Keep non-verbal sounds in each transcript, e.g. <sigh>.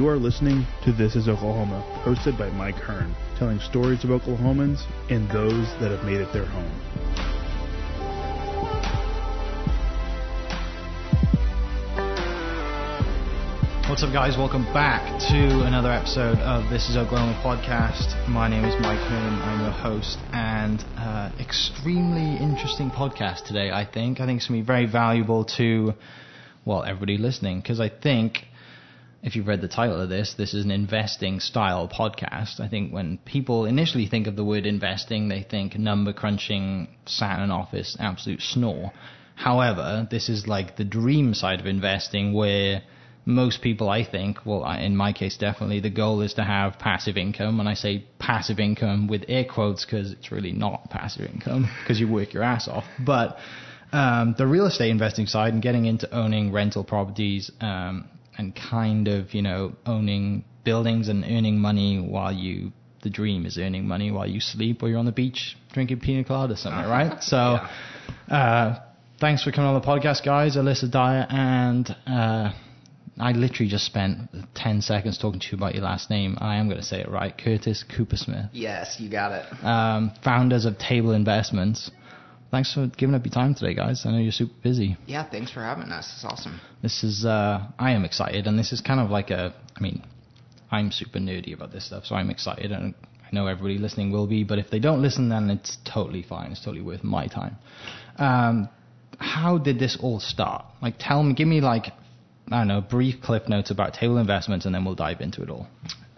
You are listening to This is Oklahoma, hosted by Mike Hearn, telling stories of Oklahomans and those that have made it their home. What's up, guys? Welcome back to another episode of This is Oklahoma podcast. My name is Mike Hearn. I'm your host, and uh, extremely interesting podcast today. I think. I think it's gonna be very valuable to, well, everybody listening, because I think if you've read the title of this, this is an investing style podcast. I think when people initially think of the word investing, they think number crunching, sat in an office, absolute snore. However, this is like the dream side of investing where most people, I think, well, in my case, definitely, the goal is to have passive income. And I say passive income with air quotes because it's really not passive income because you work your ass off. But um, the real estate investing side and getting into owning rental properties um, and kind of, you know, owning buildings and earning money while you, the dream is earning money while you sleep or you're on the beach drinking pina colada or something, <laughs> right? So, yeah. uh, thanks for coming on the podcast, guys. Alyssa Dyer and, uh, I literally just spent 10 seconds talking to you about your last name. I am going to say it right. Curtis Cooper Smith. Yes, you got it. Um, founders of Table Investments. Thanks for giving up your time today, guys. I know you're super busy. Yeah, thanks for having us. It's awesome. This is, uh, I am excited, and this is kind of like a, I mean, I'm super nerdy about this stuff, so I'm excited, and I know everybody listening will be, but if they don't listen, then it's totally fine. It's totally worth my time. Um, how did this all start? Like, tell me, give me like I don't know, brief cliff notes about table investments, and then we'll dive into it all.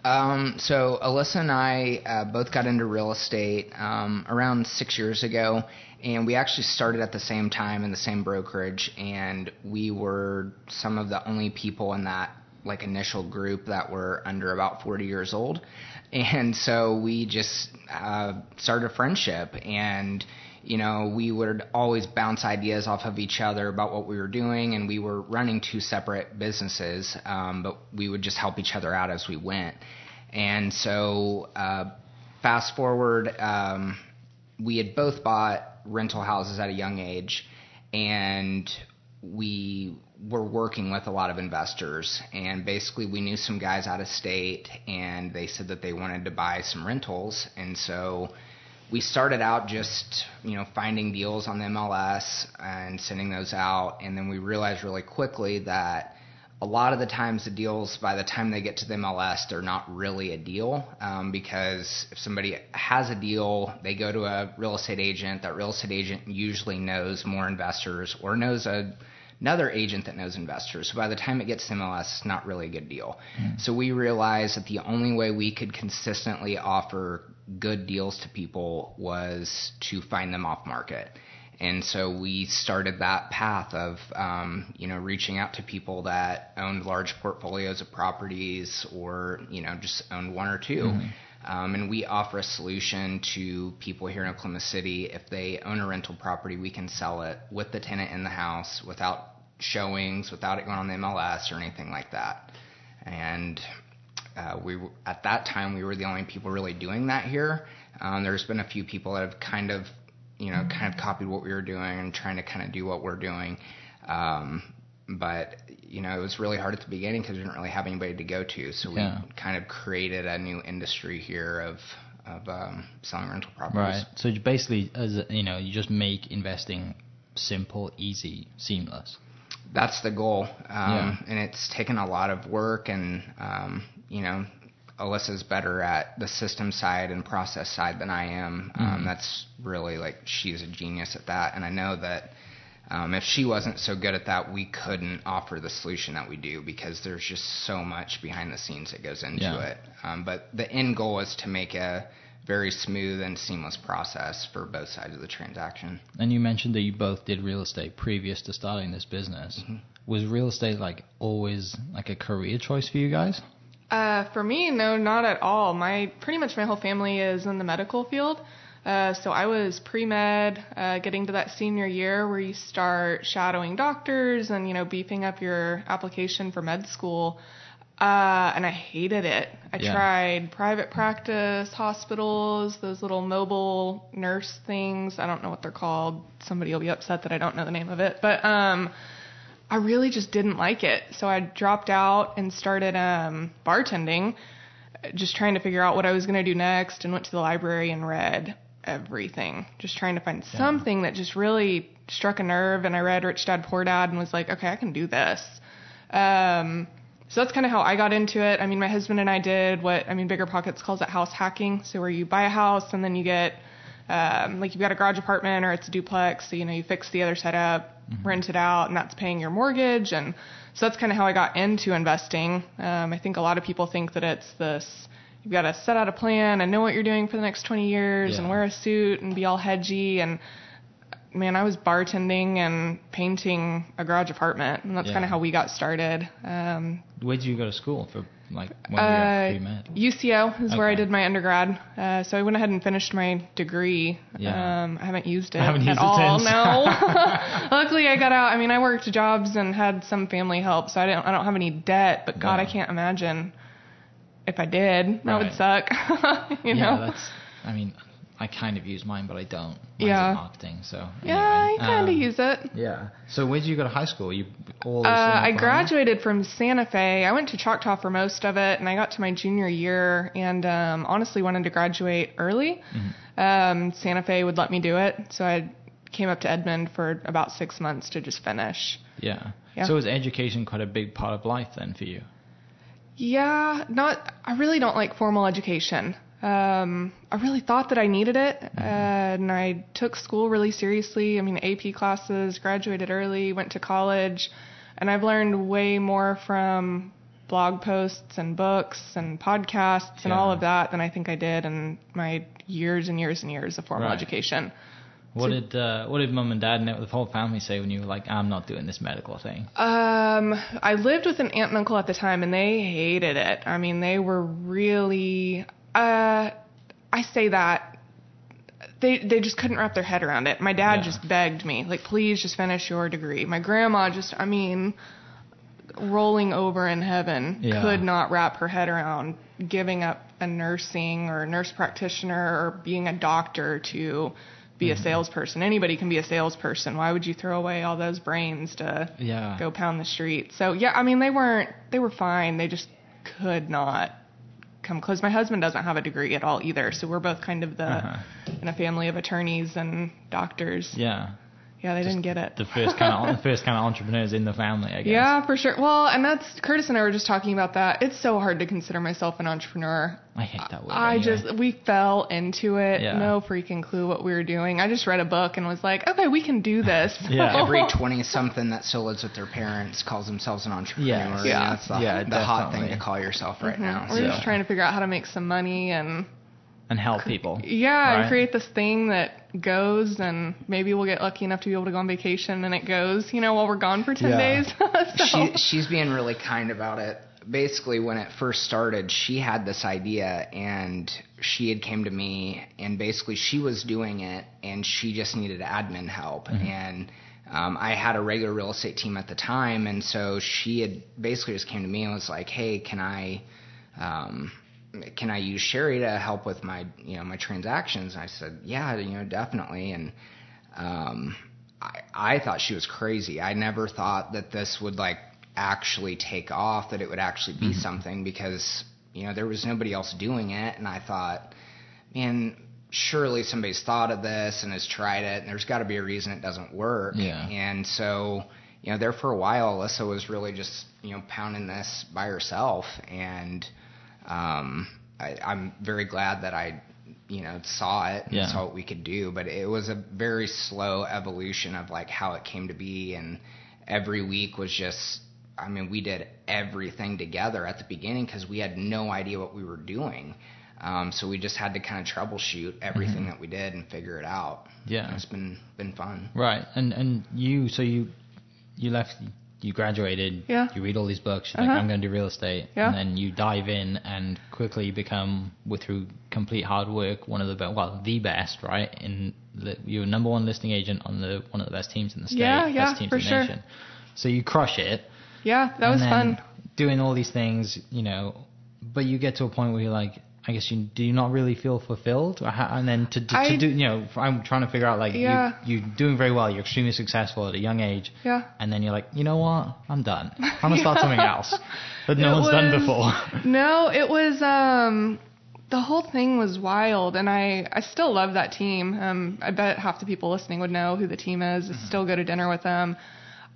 Um, so Alyssa and I uh, both got into real estate um, around six years ago, and we actually started at the same time in the same brokerage, and we were some of the only people in that like initial group that were under about 40 years old, and so we just uh, started a friendship and you know, we would always bounce ideas off of each other about what we were doing, and we were running two separate businesses, um, but we would just help each other out as we went. And so, uh, fast forward, um, we had both bought rental houses at a young age, and we were working with a lot of investors. And basically, we knew some guys out of state, and they said that they wanted to buy some rentals, and so we started out just you know finding deals on the MLS and sending those out, and then we realized really quickly that a lot of the times the deals by the time they get to the MLS they're not really a deal um, because if somebody has a deal they go to a real estate agent that real estate agent usually knows more investors or knows a another agent that knows investors. So by the time it gets to MLS, it's not really a good deal. Mm. So we realized that the only way we could consistently offer good deals to people was to find them off market. And so we started that path of, um, you know, reaching out to people that owned large portfolios of properties or, you know, just owned one or 2 mm-hmm. Um, and we offer a solution to people here in Oklahoma City. If they own a rental property, we can sell it with the tenant in the house without showings, without it going on the MLS or anything like that. And uh, we at that time we were the only people really doing that here. Um, there's been a few people that have kind of you know kind of copied what we were doing and trying to kind of do what we're doing. Um, but you know it was really hard at the beginning because we didn't really have anybody to go to. So yeah. we kind of created a new industry here of of um, selling rental properties. Right. So basically, as you know, you just make investing simple, easy, seamless. That's the goal, um, yeah. and it's taken a lot of work and um, you know, Alyssa's better at the system side and process side than I am. Um, mm-hmm. Um, that's really like she's a genius at that, and I know that um, if she wasn't so good at that, we couldn't offer the solution that we do because there's just so much behind the scenes that goes into yeah. it. Um, but the end goal is to make a very smooth and seamless process for both sides of the transaction. And you mentioned that you both did real estate previous to starting this business. Mm-hmm. Was real estate like always like a career choice for you guys? Uh, for me, no, not at all. My pretty much my whole family is in the medical field. Uh, so I was pre med, uh, getting to that senior year where you start shadowing doctors and you know beefing up your application for med school. Uh, and I hated it. I yeah. tried private practice, hospitals, those little mobile nurse things. I don't know what they're called. Somebody will be upset that I don't know the name of it. But um, I really just didn't like it. So I dropped out and started um, bartending, just trying to figure out what I was going to do next, and went to the library and read everything, just trying to find yeah. something that just really struck a nerve. And I read Rich Dad Poor Dad and was like, okay, I can do this. Um, so that's kind of how I got into it. I mean, my husband and I did what I mean, Bigger Pockets calls it house hacking. So where you buy a house and then you get um, like you've got a garage apartment or it's a duplex, so you know you fix the other side up, mm-hmm. rent it out, and that's paying your mortgage. And so that's kind of how I got into investing. Um, I think a lot of people think that it's this you've got to set out a plan and know what you're doing for the next 20 years yeah. and wear a suit and be all hedgy and man, I was bartending and painting a garage apartment, and that's yeah. kind of how we got started. Um, Where did you go to school for like when uh, you met? UCO is okay. where I did my undergrad. Uh, so I went ahead and finished my degree. Yeah. Um, I haven't used it I haven't used at all. Since. No. <laughs> <laughs> Luckily, I got out. I mean, I worked jobs and had some family help, so I don't. I don't have any debt. But God, no. I can't imagine if I did. That right. would suck. <laughs> you yeah, know. That's. I mean, I kind of use mine, but I don't. Mine's yeah. marketing, so. Anyway. Yeah, I kind of um, use it. Yeah. So where did you go to high school? You all. Uh, I graduated from Santa Fe. I went to Choctaw for most of it, and I got to my junior year, and um, honestly wanted to graduate early. Mm-hmm. Um, Santa Fe would let me do it, so I came up to Edmond for about six months to just finish. Yeah. yeah. So was education quite a big part of life then for you? Yeah, not. I really don't like formal education. Um, I really thought that I needed it, uh, and I took school really seriously. I mean, AP classes, graduated early, went to college, and I've learned way more from blog posts and books and podcasts yeah. and all of that than I think I did in my years and years and years of formal right. education. What so, did uh, what did mom and dad and the whole family say when you were like, I'm not doing this medical thing? Um, I lived with an aunt and uncle at the time, and they hated it. I mean, they were really uh, I say that they they just couldn't wrap their head around it. My dad yeah. just begged me, like, please just finish your degree. My grandma just, I mean, rolling over in heaven, yeah. could not wrap her head around giving up a nursing or a nurse practitioner or being a doctor to be mm-hmm. a salesperson. Anybody can be a salesperson. Why would you throw away all those brains to yeah. go pound the street? So yeah, I mean they weren't they were fine. They just could not come close. My husband doesn't have a degree at all either, so we're both kind of the uh-huh. in a family of attorneys and doctors. Yeah. Yeah, they Just didn't get it. The first kind of <laughs> the first kind of entrepreneurs in the family, I guess. Yeah, for sure. Well, and that's Curtis and I were just talking about that. It's so hard to consider myself an entrepreneur. I hate that word. I anyway. just we fell into it. Yeah. No freaking clue what we were doing. I just read a book and was like, okay, we can do this. <laughs> yeah. Every <laughs> twenty something that still lives with their parents calls themselves an entrepreneur. Yes. Yeah. That's the, yeah, the hot thing to call yourself right mm-hmm. now. We're so. just trying to figure out how to make some money and and help people. Yeah, right? and create this thing that goes, and maybe we'll get lucky enough to be able to go on vacation, and it goes, you know, while we're gone for ten yeah. days. <laughs> so. She she's being really kind about it. Basically, when it first started, she had this idea, and she had came to me, and basically she was doing it, and she just needed admin help, mm-hmm. and. Um, I had a regular real estate team at the time, and so she had basically just came to me and was like, "Hey, can I um, can I use Sherry to help with my, you know, my transactions? And I said, yeah, you know, definitely. And, um, I, I thought she was crazy. I never thought that this would like actually take off, that it would actually be mm-hmm. something because, you know, there was nobody else doing it. And I thought, man, surely somebody's thought of this and has tried it and there's got to be a reason it doesn't work. Yeah. And so, you know, there for a while, Alyssa was really just, you know, pounding this by herself and, um, I, I'm very glad that I, you know, saw it and yeah. saw what we could do. But it was a very slow evolution of like how it came to be, and every week was just. I mean, we did everything together at the beginning because we had no idea what we were doing. Um, so we just had to kind of troubleshoot everything mm-hmm. that we did and figure it out. Yeah, and it's been been fun. Right, and and you so you you left you graduated, yeah. you read all these books, you're uh-huh. like, I'm going to do real estate, yeah. and then you dive in and quickly become, with through complete hard work, one of the best, well, the best, right? In the, you're number one listing agent on the one of the best teams in the state, yeah, best yeah, teams for in the sure. nation. So you crush it. Yeah, that was fun. Doing all these things, you know, but you get to a point where you're like, I guess you do you not really feel fulfilled, and then to, to, to I- do you know I'm trying to figure out like Yeah. you you're doing very well, you're extremely successful at a young age, Yeah. and then you're like you know what I'm done, <laughs> I'm gonna start something else that no It one's done was- before. <laughs> No, it was um the whole thing was wild and I I still love that team. Um I bet half the people listening would know who the team is. I still go to dinner with them.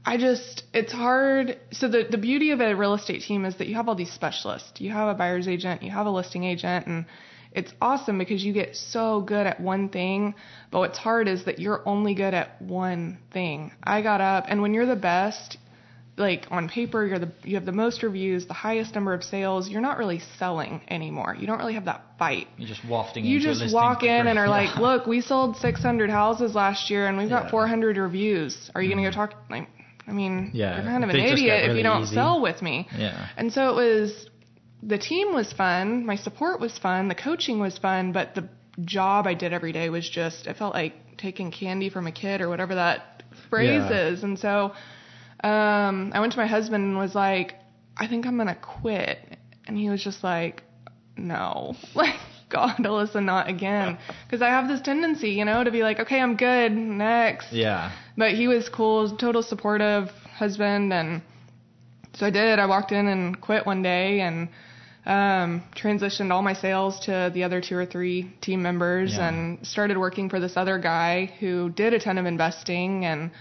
I just it's hard so the the beauty of a real estate team is that you have all these specialists. You have a buyer's agent, you have a listing agent and it's awesome because you get so good at one thing, but what's hard is that you're only good at one thing. I got up and when you're the best, like on paper you're the you have the most reviews, the highest number of sales, you're not really selling anymore. You don't really have that fight. You're just wafting. You just walk in and are Yeah. like, "Look, we sold 600 houses last year and we've got Yeah. 400 reviews. Are you going to go mm-hmm. talk like I mean, Yeah, you're kind of an they just get idiot if you don't easy. sell with me." yeah, And so it was the team was fun, my support was fun, the coaching was fun, but the job I did every day was just it felt like taking candy from a kid or whatever that phrase Yeah. is. And so um I went to my husband and was like, I think I'm going to quit. And he was just like, no. <laughs> Like God, <laughs> Alyssa, not again. Because I have this tendency, you know, to be like, okay, I'm good, next. yeah, But he was cool, total supportive husband, and so I did. I walked in and quit one day and um, transitioned all my sales to the other two or three team members Yeah. and started working for this other guy who did a ton of investing and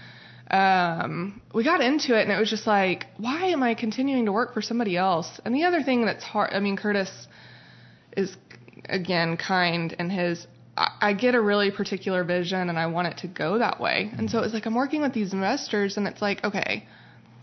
um, we got into it and it was just like, why am I continuing to work for somebody else? And the other thing that's hard, I mean, Curtis is again kind and his I, get a really particular vision and I want it to go that way. And so it's like I'm working with these investors and it's like, okay,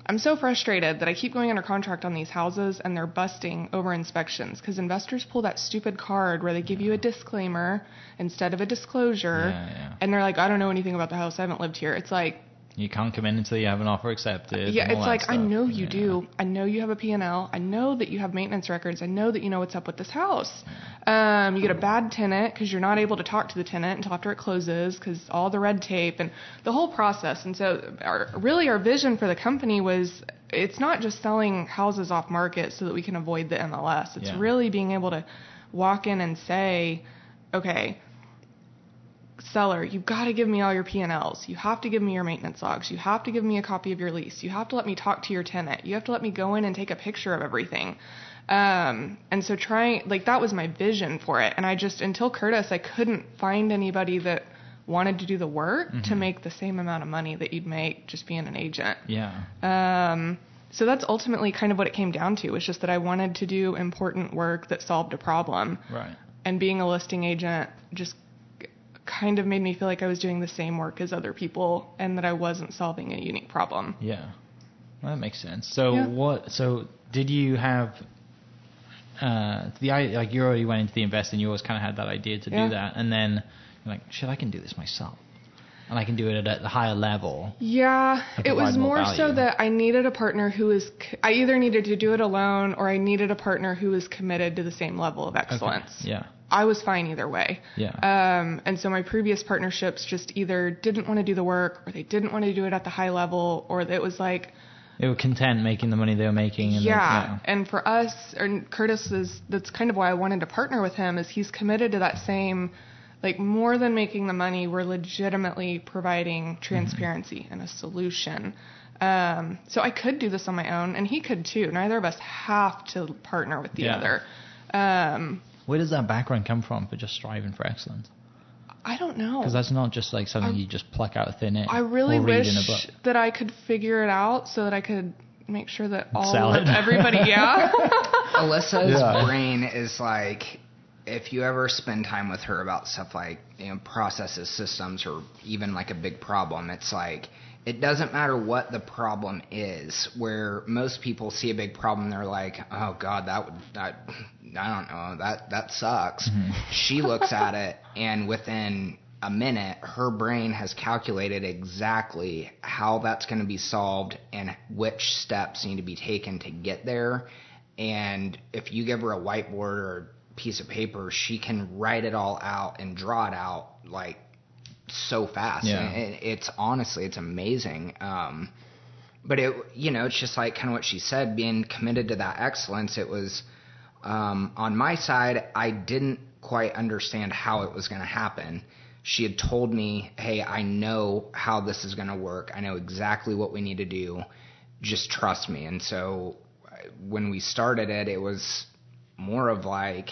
I'm so frustrated that I keep going under contract on these houses and they're busting over inspections because investors pull that stupid card where they give you a disclaimer instead of a disclosure. Yeah, yeah. And they're like, I don't know anything about the house. I haven't lived here. It's like, you can't come in until you have an offer accepted. yeah, it's like I know you Yeah. do. I know you have a P&L. I know that you have maintenance records. I know that you know what's up with this house. Um, you get a bad tenant because you're not able to talk to the tenant until after it closes because all the red tape and the whole process. And so, our, really, our vision for the company was it's not just selling houses off market so that we can avoid the MLS. It's Yeah. really being able to walk in and say, okay, seller, you've got to give me all your P&Ls. You have to give me your maintenance logs. You have to give me a copy of your lease. You have to let me talk to your tenant. You have to let me go in and take a picture of everything. Um, and so trying, like that was my vision for it. And I just, until Curtis, I couldn't find anybody that wanted to do the work to make the same amount of money that you'd make just being an agent. Yeah, Um, so that's ultimately kind of what it came down to. It's just that I wanted to do important work that solved a problem right. and being a listing agent just kind of made me feel like I was doing the same work as other people and that I wasn't solving a unique problem. Yeah, well, that makes sense. So Yeah. what? So did you have uh, the i- like you already went into the investing, you always kind of had that idea to Yeah. do that, and then you're like, shit, I can do this myself, and I can do it at the higher level. Yeah, it was more more so that I needed a partner who was I either needed to do it alone or I needed a partner who was committed to the same level of excellence. Yeah, I was fine either way. yeah, Um, and so my previous partnerships just either didn't want to do the work or they didn't want to do it at the high level or it was like they were content making the money they were making. And yeah. And for us, and Curtis is, that's kind of why I wanted to partner with him, is he's committed to that same, like more than making the money, we're legitimately providing transparency and a solution. Um, so I could do this on my own, and he could too. Neither of us have to partner with the Yeah. other. Um, Where does that background come from for just striving for excellence? I don't know. Because that's not just like something I- you just pluck out of thin air. I really or read in a wish book. that I could figure it out so that I could make sure that all Sell of it. <laughs> everybody, yeah. <laughs> Alyssa's Yeah. brain is like, if you ever spend time with her about stuff like you know processes, systems, or even like a big problem, it's like it doesn't matter what the problem is. Where most people see a big problem, they're like, "Oh God, that would that I don't know that that sucks." Mm-hmm. She looks at it, and within a minute, her brain has calculated exactly how that's going to be solved and which steps need to be taken to get there. And if you give her a whiteboard or a piece of paper, she can write it all out and draw it out like so fast. Yeah. And it, it's honestly, it's amazing. Um, but it, you know, it's just like kind of what she said, being committed to that excellence. It was, um, on my side, I didn't quite understand how it was going to happen. She had told me, "Hey, I know how this is going to work. I know exactly what we need to do. Just trust me." And so when we started it, it was more of like,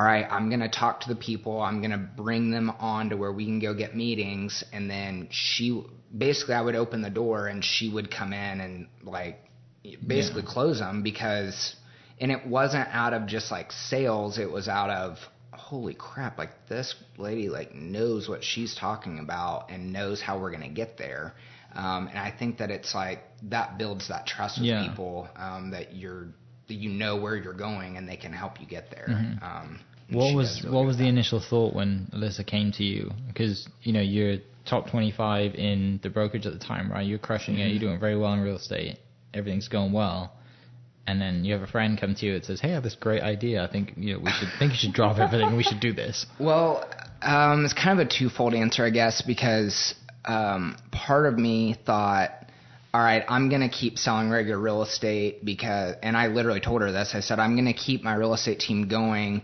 all right, I'm going to talk to the people. I'm going to bring them on to where we can go get meetings. And then she, basically, I would open the door and she would come in and like basically yeah. close them because, and it wasn't out of just like sales, it was out of, holy crap, like this lady like knows what she's talking about and knows how we're going to get there. Um, and I think that it's like that builds that trust with yeah. people um, that you're that you know where you're going and they can help you get there. Mm-hmm. Um, what was really what was the initial thought when Alyssa came to you? Because you know you're top 25 in the brokerage at the time, right? You're crushing mm-hmm. it. You're doing very well in real estate. Everything's going well. And then you have a friend come to you and says, "Hey, I have this great idea. I think you know we should think you should drop everything. we should do this." <laughs> Well, um, it's kind of a twofold answer, I guess, because um, part of me thought, all right, I'm going to keep selling regular real estate because, and I literally told her this. I said, I'm going to keep my real estate team going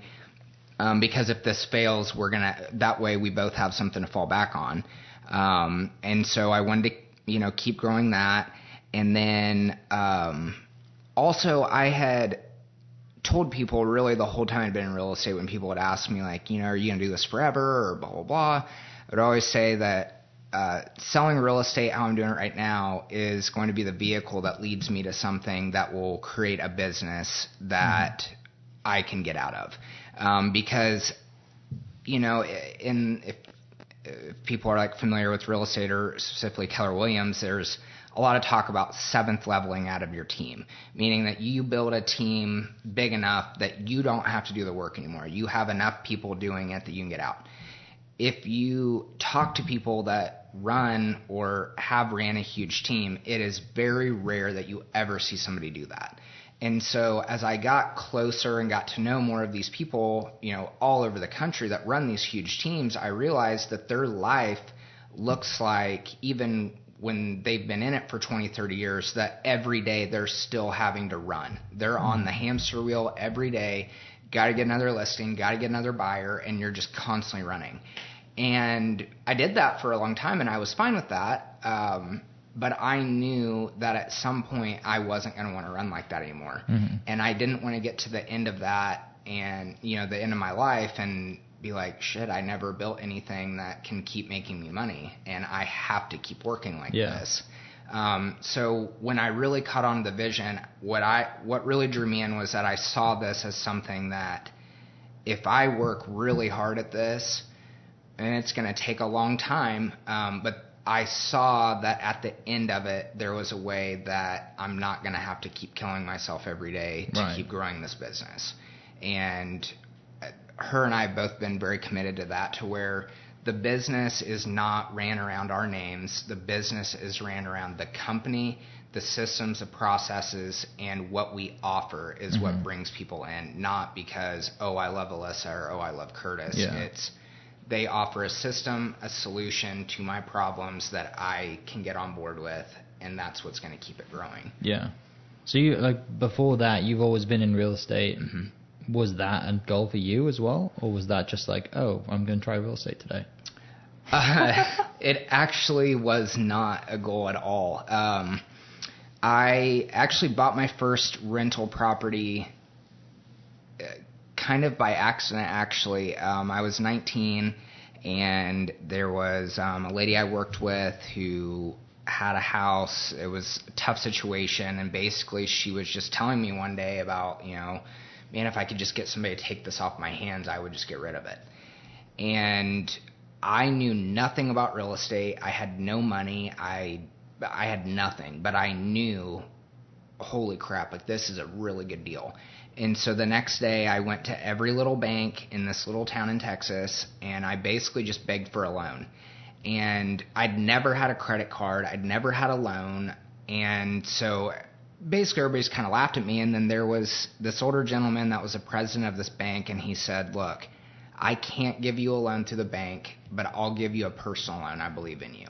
um, because if this fails, we're to, that way we both have something to fall back on. Um, and so I wanted to, you know, keep growing that. And then um, also, I had told people really the whole time I'd been in real estate when people would ask me, like, you know, are you to do this forever or blah, blah, blah. I would always say that uh, selling real estate how I'm doing it right now is going to be the vehicle that leads me to something that will create a business that mm-hmm. I can get out of. Um, because, you know, in if, if people are like familiar with real estate or specifically Keller Williams, there's a lot of talk about seventh leveling out of your team, meaning that you build a team big enough that you don't have to do the work anymore. You have enough people doing it that you can get out if you talk to people that run or have ran a huge team, it is very rare that you ever see somebody do that. And so as I got closer and got to know more of these people, you know, all over the country that run these huge teams, I realized that their life looks like even when they've been in it for 20, 30 years, that every day they're still having to run. They're on the hamster wheel every day got to get another listing, got to get another buyer, and you're just constantly running. And I did that for a long time, and I was fine with that. Um, but I knew that at some point I wasn't going to want to run like that anymore, mm-hmm. and I didn't want to get to the end of that and you know the end of my life and be like, shit, I never built anything that can keep making me money, and I have to keep working like yeah. this. Um, so when I really caught on the vision, what I what really drew me in was that I saw this as something that if I work really hard at this, and it's going to take a long time, um, but I saw that at the end of it, there was a way that I'm not going to have to keep killing myself every day to right. keep growing this business. And uh, her and I have both been very committed to that, to where the business is not ran around our names. The business is ran around the company, the systems, the processes, and what we offer is mm-hmm. what brings people in. Not because oh I love Alyssa or oh I love Curtis. Yeah. It's they offer a system, a solution to my problems that I can get on board with, and that's what's going to keep it growing. Yeah. So you like before that, you've always been in real estate. Mm-hmm was that a goal for you as well, or was that just like, oh, I'm going to try real estate today? Uh, <laughs> it actually was not a goal at all. Um, I actually bought my first rental property kind of by accident, actually. Um, I was 19, and there was um, a lady I worked with who had a house. It was a tough situation, and basically, she was just telling me one day about, you know, man, if I could just get somebody to take this off my hands, I would just get rid of it. And I knew nothing about real estate. I had no money. I I had nothing, but I knew holy crap, like this is a really good deal. And so the next day I went to every little bank in this little town in Texas and I basically just begged for a loan. And I'd never had a credit card, I'd never had a loan. And so basically everybody's kind of laughed at me. And then there was this older gentleman that was the president of this bank, and he said, Look, I can't give you a loan to the bank, but I'll give you a personal loan. I believe in you.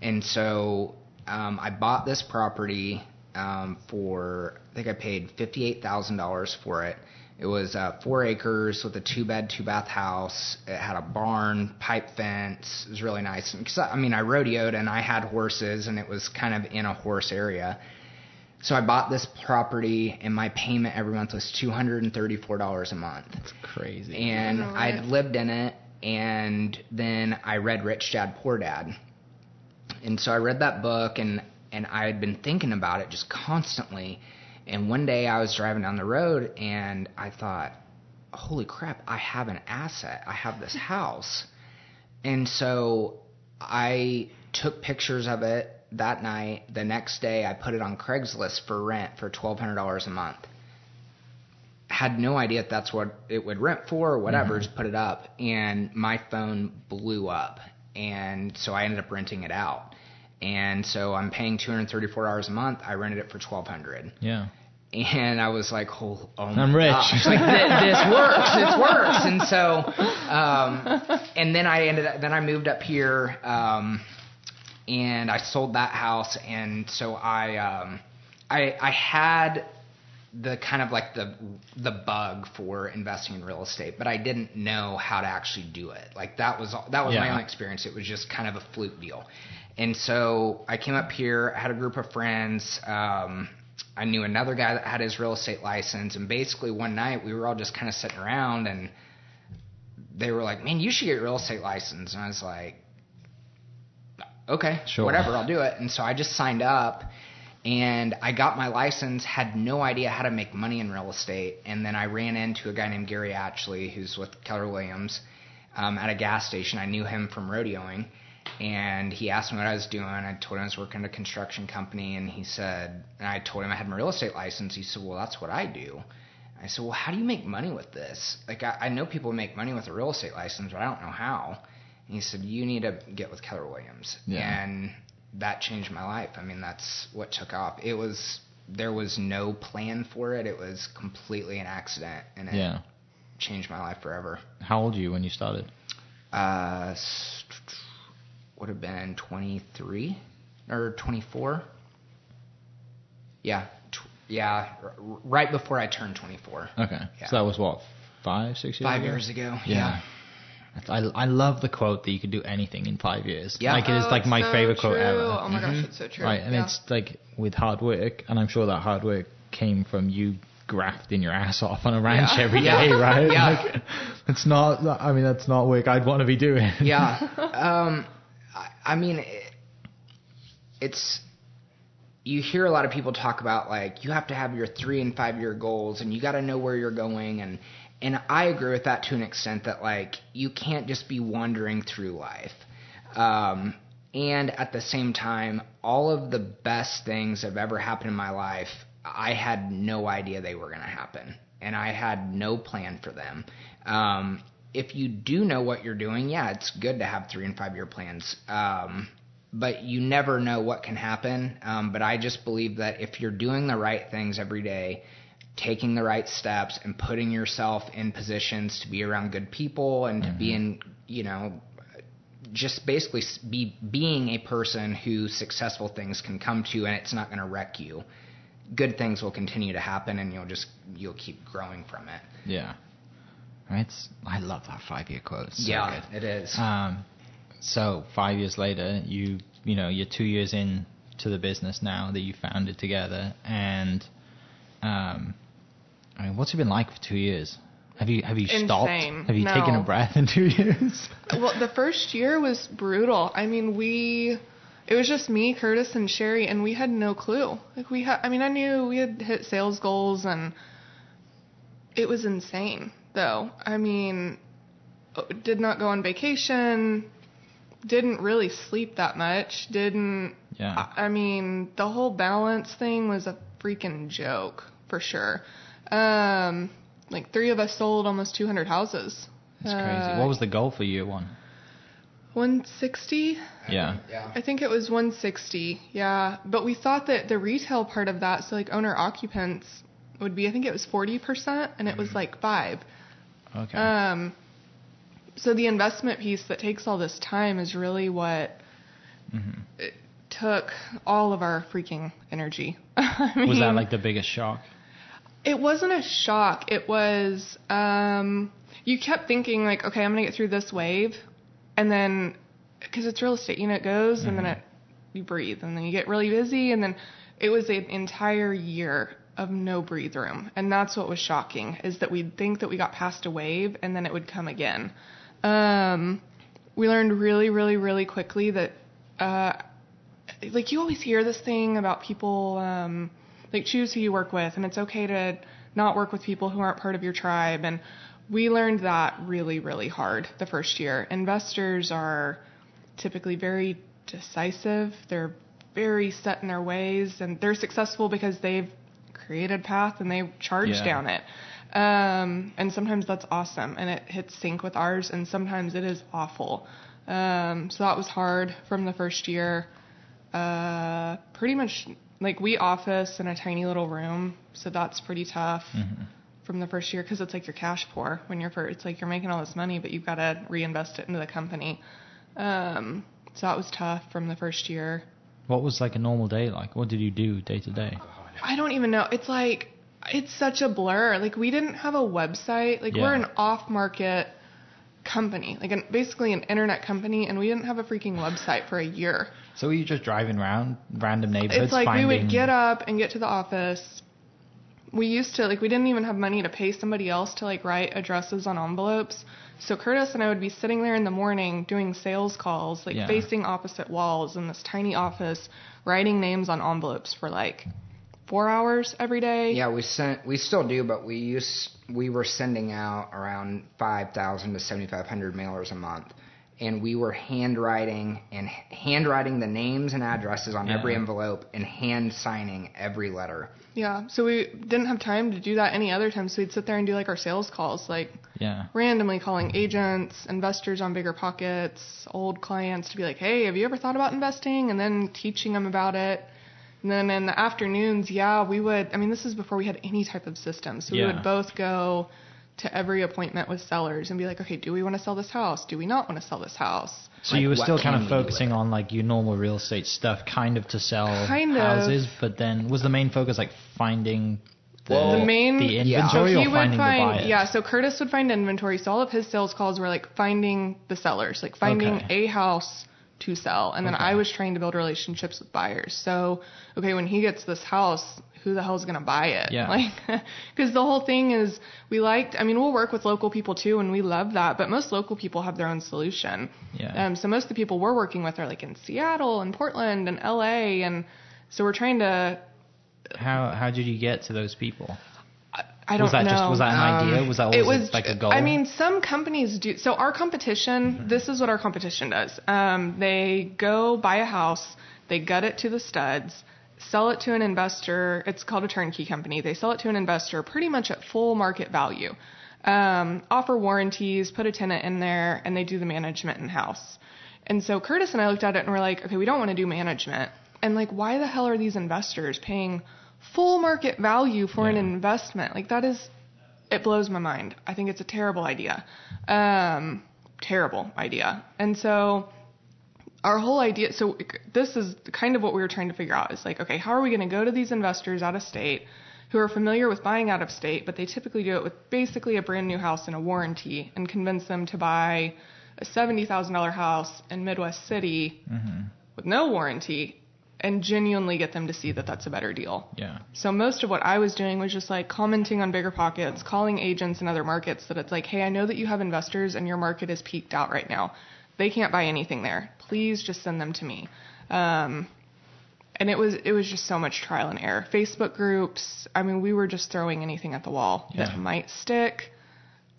And so um, I bought this property um, for I think I paid fifty eight thousand dollars for it. It was uh, four acres with a two bed, two bath house. It had a barn, pipe fence. It was really nice. Because I mean, I rodeoed and I had horses, and it was kind of in a horse area. So I bought this property, and my payment every month was two hundred and thirty four dollars a month. It's crazy. And I? I'd lived in it, and then I read Rich Dad Poor Dad, and so I read that book, and and I had been thinking about it just constantly. And one day I was driving down the road, and I thought, "Holy crap! I have an asset. I have this <laughs> house." And so I took pictures of it that night. The next day, I put it on Craigslist for rent for twelve hundred dollars a month. Had no idea if that's what it would rent for or whatever. Mm-hmm. Just put it up, and my phone blew up, and so I ended up renting it out. And so I'm paying two hundred thirty-four dollars a month. I rented it for twelve hundred yeah. and I was like, "Oh, oh I'm rich." Like th- this works, it works." And so, um, and then I ended up, then I moved up here, um, and I sold that house, and so I, um, I, I had the kind of like the the bug for investing in real estate, but I didn't know how to actually do it. Like that was all, that was my own experience. It was just kind of a fluke deal. And so I came up here, I had a group of friends. Um, I knew another guy that had his real estate license, and basically one night we were all just kind of sitting around, and they were like, "Man, you should get your real estate license." And I was like, "Okay, Sure. whatever, I'll do it." And so I just signed up, and I got my license. Had no idea how to make money in real estate, and then I ran into a guy named Gary Atchley, who's with Keller Williams, um, at a gas station. I knew him from rodeoing, and he asked me what I was doing. I told him I was working at a construction company, and he said, and I told him I had my real estate license. He said, "Well, that's what I do." I said, "Well, how do you make money with this? Like, I, I know people make money with a real estate license, but I don't know how." And he said, "You need to get with Keller Williams," Yeah. and that changed my life. I mean, that's what took off. It was there was no plan for it. It was completely an accident, and it Yeah. changed my life forever. How old were you when you started? Uh, would have been 23 or 24. Yeah, tw- yeah, r- right before I turned 24. Okay. Yeah. So that was what, five, six years Five ago? years ago. Yeah. I, I love the quote that you could do anything in five years. Yeah. Like it is Oh, like my so favorite quote ever. Oh my gosh, Mhm. it's so true. Right, and yeah. it's like with hard work, and I'm sure that hard work came from you grafting your ass off on a ranch Yeah. every Yeah. day, right? Yeah. Like, it's not. I mean, that's not work I'd want to be doing. yeah. <laughs> Um, I, mean, it, it's you hear a lot of people talk about like you have to have your three and five year goals, and you got to know where you're going, and and I agree with that to an extent that like you can't just be wandering through life. Um, and at the same time, all of the best things have ever happened in my life, I had no idea they were going to happen. And I had no plan for them. Um, if you do know what you're doing, yeah, it's good to have three and five year plans. Um, but you never know what can happen. Um, but I just believe that if you're doing the right things every day, taking the right steps and putting yourself in positions to be around good people and to be in, you know, just basically be being a person who successful things can come to and it's not going to wreck you. Good things will continue to happen and you'll just you'll keep growing from it. Yeah. Right. It's, I love that five year quote. It's so yeah, good. it is. Um, so five years later, you you know you're two years in to the business now that you founded together, and um, I mean, what's it been like for two years? Have you have you stopped? Have you taken a breath in two <laughs> years? well, the first year was brutal. I mean, we it was just me, Curtis, and Sherry, and we had no clue. Like we had, I mean, I knew we had hit sales goals, and it was insane. Though, I mean, uh, did not go on vacation, didn't really sleep that much, didn't. Yeah. I I mean, the whole balance thing was a freaking joke for sure. Um, like three of us sold almost 200 houses. That's crazy. Uh, What was the goal for year one? 160 Yeah. yeah. I think it was 160. Yeah, but we thought that the retail part of that, so like owner occupants, would be I think it was 40%, and it was like five. Okay. Um, so the investment piece that takes all this time is really what Mm-hmm. it took all of our freaking energy. <laughs> I mean, Was that like the biggest shock? It wasn't a shock. It was um you kept thinking like, okay, I'm going to get through this wave and then cuz it's real estate, you know, it goes and then it you breathe and then you get really busy and then it was an entire year of no breathe room. And that's what was shocking is that we'd think that we got past a wave and then it would come again. Um we learned really really really quickly that uh like you always hear this thing about people um like choose who you work with and it's okay to not work with people who aren't part of your tribe and we learned that really really hard the first year investors are typically very decisive they're very set in their ways and they're successful because they've created path and they charge Yeah. down it um, and sometimes that's awesome and it hits sync with ours and sometimes it is awful um, so that was hard from the first year uh, pretty much like we office in a tiny little room, so that's pretty tough from the first year because it's like you're cash poor when you're first. It's like you're making all this money, but you've got to reinvest it into the company. Um, so that was tough from the first year. What was like a normal day like? What did you do day to day? I don't even know. It's like it's such a blur. Like we didn't have a website. Like we're an off-market company, like an, basically an internet company, and we didn't have a freaking website for a year. So were you just driving around random neighborhoods? It's like finding... we would get up and get to the office. We used to like we didn't even have money to pay somebody else to like write addresses on envelopes. So Curtis and I would be sitting there in the morning doing sales calls, like Yeah. facing opposite walls in this tiny office, writing names on envelopes for like four hours every day. Yeah, we sent. We still do, but we use. We were sending out around five thousand to seventy five hundred mailers a month, and we were handwriting and handwriting the names and addresses on every envelope and hand signing every letter. Yeah. So we didn't have time to do that any other time. So we'd sit there and do like our sales calls, like Yeah. randomly calling agents, investors on bigger pockets, old clients to be like, hey, have you ever thought about investing? And then teaching them about it. And then in the afternoons, yeah, we would, I mean, this is before we had any type of system. So we would both go to every appointment with sellers and be like, okay, do we want to sell this house? Do we not want to sell this house? So Like, you were still kind of we do with focusing on like your normal real estate stuff, kind of to sell Kind of. houses, but then was the main focus like finding the, Well, The main- the yeah. inventory so he would find, yeah. So Curtis would find inventory. So all of his sales calls were like finding the sellers, like finding Okay. a house to sell, and then Okay. I was trying to build relationships with buyers. So okay, when he gets this house, who the hell's gonna buy it? Yeah. <laughs> Like, because the whole thing is we liked. I mean, we'll work with local people too, and we love that. But most local people have their own solution. Yeah. Um. So most of the people we're working with are like in Seattle and Portland and L.A. and so we're trying to. How how did you get to those people? I don't Was that know. just was that an Um, idea? Was that always it was like a goal? I mean, some companies do. So our competition, this is what our competition does. Um, they go buy a house, they gut it to the studs, sell it to an investor. It's called a turnkey company. They sell it to an investor pretty much at full market value. Um, offer warranties, put a tenant in there, and they do the management in house. And so Curtis and I looked at it and we're like, okay, we don't want to do management. And like, why the hell are these investors paying full market value for an investment? Like that is it blows my mind. I think it's a terrible idea. Um, terrible idea. And so our whole idea, so this is kind of what we were trying to figure out is like, okay, how are we going to go to these investors out of state who are familiar with buying out of state, but they typically do it with basically a brand new house and a warranty and convince them to buy a $70,000 house in Midwest City with no warranty and genuinely get them to see that that's a better deal. yeah. So most of what I was doing was just like commenting on bigger pockets, calling agents in other markets that it's like, hey, I know that you have investors and your market is peaked out right now. They can't buy anything there. Please just send them to me. Um, and it was it was just so much trial and error. Facebook groups. I mean, we were just throwing anything at the wall Yeah. that might stick.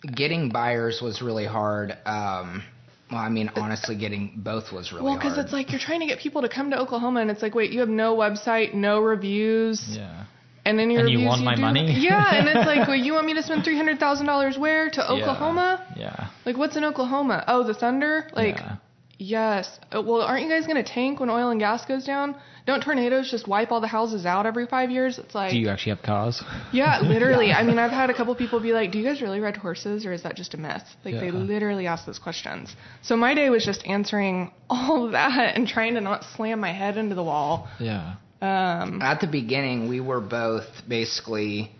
Getting buyers was really hard. Um, well, I mean, honestly, getting both was really Well, because it's like you're trying to get people to come to Oklahoma, and it's like, wait, you have no website, no reviews. Yeah. And then your And you reviews want my do- money? <laughs> Yeah, and it's like, <laughs> well, you want me to spend three hundred thousand dollars where to Oklahoma? Yeah. Like, what's in Oklahoma? Oh, the Thunder. Like, Yeah. Yes. Uh, well, aren't you guys going to tank when oil and gas goes down? Don't tornadoes just wipe all the houses out every five years? It's like. Do you actually have cars? Yeah, <laughs> literally. I mean, I've had a couple people be like, "Do you guys really ride horses, or is that just a myth?" Like Yeah. they literally ask those questions. So my day was just answering <laughs> all that and trying to not slam my head into the wall. Yeah. Um, At the beginning, we were both basically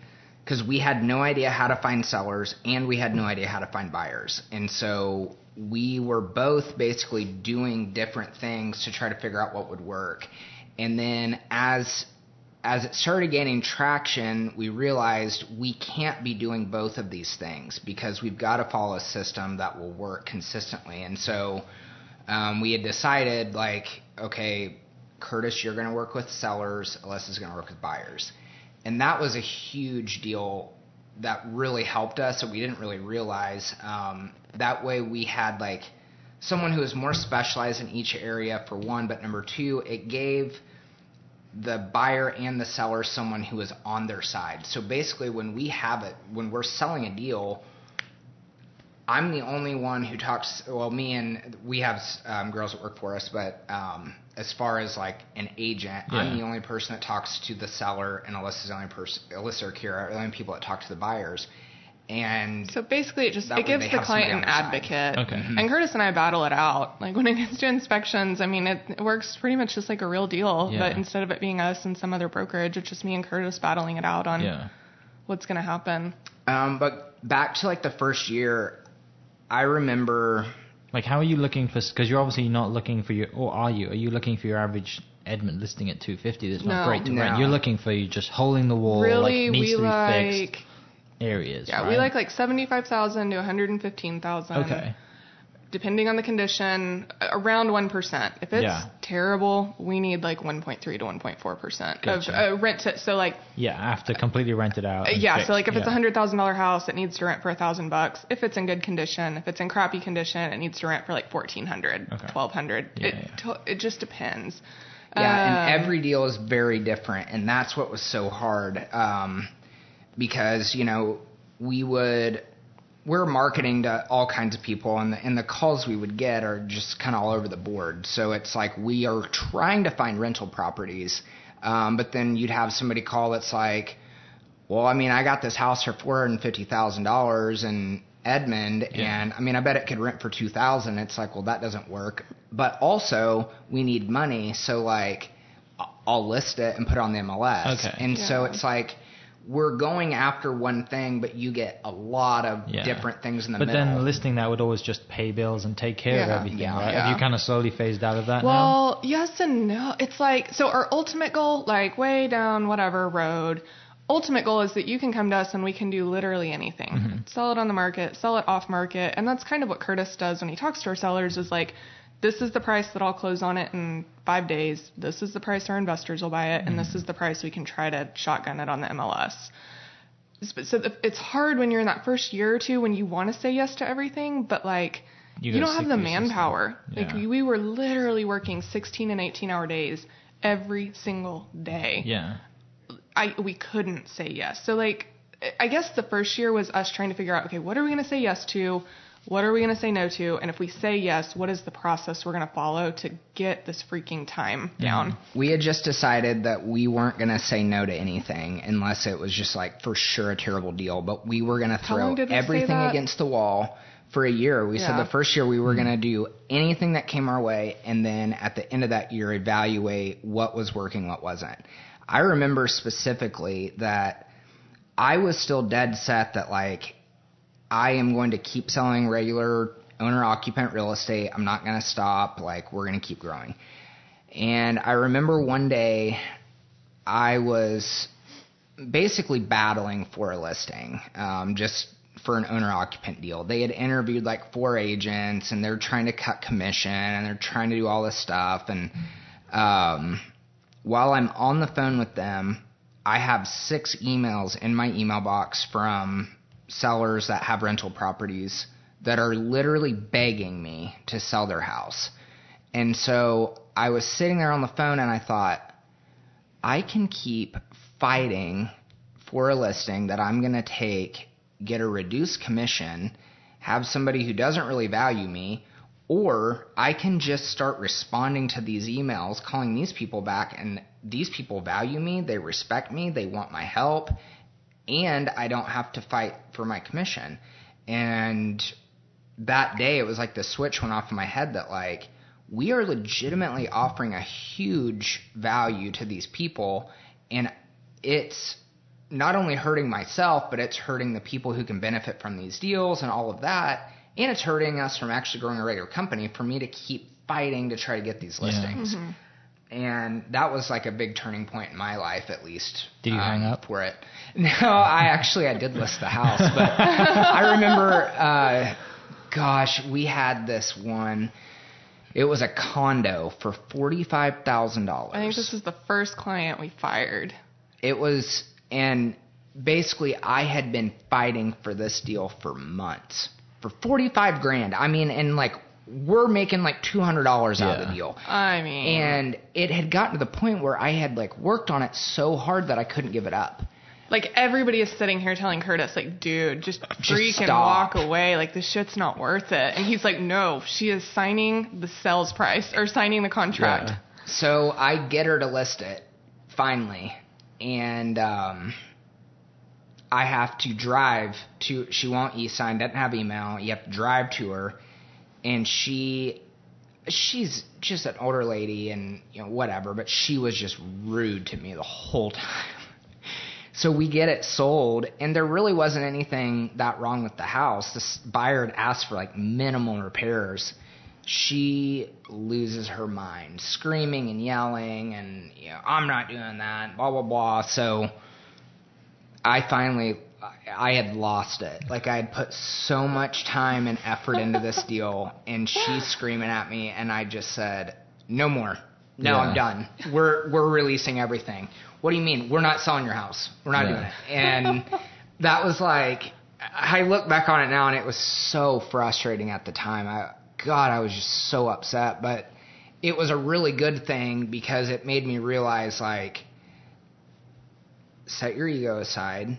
because we had no idea how to find sellers and we had no idea how to find buyers, and so we were both basically doing different things to try to figure out what would work. And then as as it started gaining traction, we realized we can't be doing both of these things because we've got to follow a system that will work consistently. And so um, we had decided, like, okay, Curtis, you're going to work with sellers, Alyssa's going to work with buyers. And that was a huge deal that really helped us that we didn't really realize. Um, that way we had, like, someone who was more specialized in each area, for one, but number two, it gave the buyer and the seller someone who is on their side. So basically, when we have it, when we're selling a deal, I'm the only one who talks. Well, me and we have um, girls that work for us, but um, as far as like an agent, I'm the only person that talks to the seller, and Alyssa's the only person. Alyssa or Kira are the only people that talk to the buyers. And so basically, it just it gives the client an on their side. advocate. Okay. And Curtis and I battle it out. Like when it gets to inspections, I mean, it, it works pretty much just like a real deal. Yeah. But instead of it being us and some other brokerage, it's just me and Curtis battling it out on Yeah. what's going to happen. um, but back to like the first year, I remember Like, how are you looking for? Because you're obviously not looking for your, or are you? Are you looking for your average Edmond listing at 250? That's not No. great to No. rent. You're looking for you just holding the wall, really, like needs we to be like fixed areas. yeah, right? we like like seventy five thousand to one hundred and fifteen thousand. Okay. Depending on the condition, around one percent. If it's Yeah. terrible, we need like one point three to one point four percent of uh, rent. To, so like Yeah, I have to completely rent it out. Uh, yeah, fix- so like if it's a hundred thousand dollar house, it needs to rent for a thousand bucks. If it's in good condition, if it's in crappy condition, it needs to rent for like fourteen hundred, Okay. twelve hundred. Yeah, it yeah. to- it just depends. Yeah, Um, and every deal is very different, and that's what was so hard. Um, because you know we would we're marketing to all kinds of people, and the, and the calls we would get are just kind of all over the board. So it's like we are trying to find rental properties, um, but then you'd have somebody call that's like, well, I mean, I got this house for four hundred fifty thousand dollars in Edmond, Yeah. and I mean, I bet it could rent for two thousand. It's like, well, that doesn't work. But also, we need money, so like, I- I'll list it and put it on the MLS. Okay. And so it's like we're going after one thing, but you get a lot of Yeah. different things in the But middle. But then listing that would always just pay bills and take care of everything, Yeah. right? Yeah. Have you kind of slowly phased out of that now? Well, yes and no. It's like so our ultimate goal, like way down whatever road, ultimate goal is that you can come to us and we can do literally anything. Mm-hmm. Sell it on the market, sell it off market, and that's kind of what Curtis does when he talks to our sellers is like this is the price that I'll close on it in 5 days. This is the price our investors will buy it and Mm-hmm. this is the price we can try to shotgun it on the MLS. So it's hard when you're in that first year or two when you want to say yes to everything, but like You you, don't have the manpower. Like Yeah. we, we were literally working 16 and 18 hour days every single day. yeah. I we couldn't say yes. So like I guess the first year was us trying to figure out okay, what are we going to say yes to? What are we going to say no to? And if we say yes, what is the process we're going to follow to get this freaking time mm-hmm. down? we had just decided that we weren't going to say no to anything unless it was just like for sure a terrible deal. But we were going to throw did we say everything against the wall for a year. We said the first year we were mm-hmm. going to do anything that came our way, and then at the end of that year, evaluate what was working, what wasn't. I remember specifically that I was still dead set that like I am going to keep selling regular owner occupant real estate. I'm not going to stop. Like, we're going to keep growing. And I remember one day I was basically battling for a listing, um, just for an owner occupant deal. They had interviewed like four agents and they're trying to cut commission and they're trying to do all this stuff. And um, while I'm on the phone with them, I have six emails in my email box from sellers that have rental properties that are literally begging me to sell their house. And so I was sitting there on the phone and I thought, I can keep fighting for a listing that I'm going to take, get a reduced commission, have somebody who doesn't really value me, or I can just start responding to these emails, calling these people back, and these people value me, they respect me, they want my help, and I don't have to fight for my commission. And that day, it was like the switch went off in my head that, like, we are legitimately offering a huge value to these people, and it's not only hurting myself, but it's hurting the people who can benefit from these deals and all of that. And it's hurting us from actually growing a regular company for me to keep fighting to try to get these listings. Mm-hmm. And that was like a big turning point in my life, at least. Did you hang up? for it? <laughs> No, I actually I did list the house, but I remember, uh, gosh, we had this one. It was a condo for forty five thousand dollars. I think this is the first client we fired. It was, and basically, I had been fighting for this deal for months for 45 grand. I mean, and like, we're making like $200 out of the deal. I mean, And it had gotten to the point where I had like worked on it so hard that I couldn't give it up. like everybody is sitting here telling Curtis, like, dude, just freak and walk away. Like this shit's not worth it. And he's like, no, she is signing the sales price or signing the contract. Yeah. So I get her to list it finally, and um, I have to drive to. She won't e-sign, doesn't have email. You have to drive to her, and she, she's just an older lady, and you know whatever. But she was just rude to me the whole <laughs> time. So we get it sold, and there really wasn't anything that wrong with the house. This buyer had asked for like minimal repairs. She loses her mind, screaming and yelling, and you know, I'm not doing that, blah blah blah. So I finally, I had lost it. Like I had put so much time and effort into this <laughs> deal, and she's screaming at me, and I just said, "No more. No, Yeah. I'm done. We're we're releasing everything." What do you mean? We're not selling your house. We're not Yeah. doing it. And <laughs> that was like, I look back on it now, and it was so frustrating at the time. I, God, I was just so upset, but it was a really good thing because it made me realize like set your ego aside.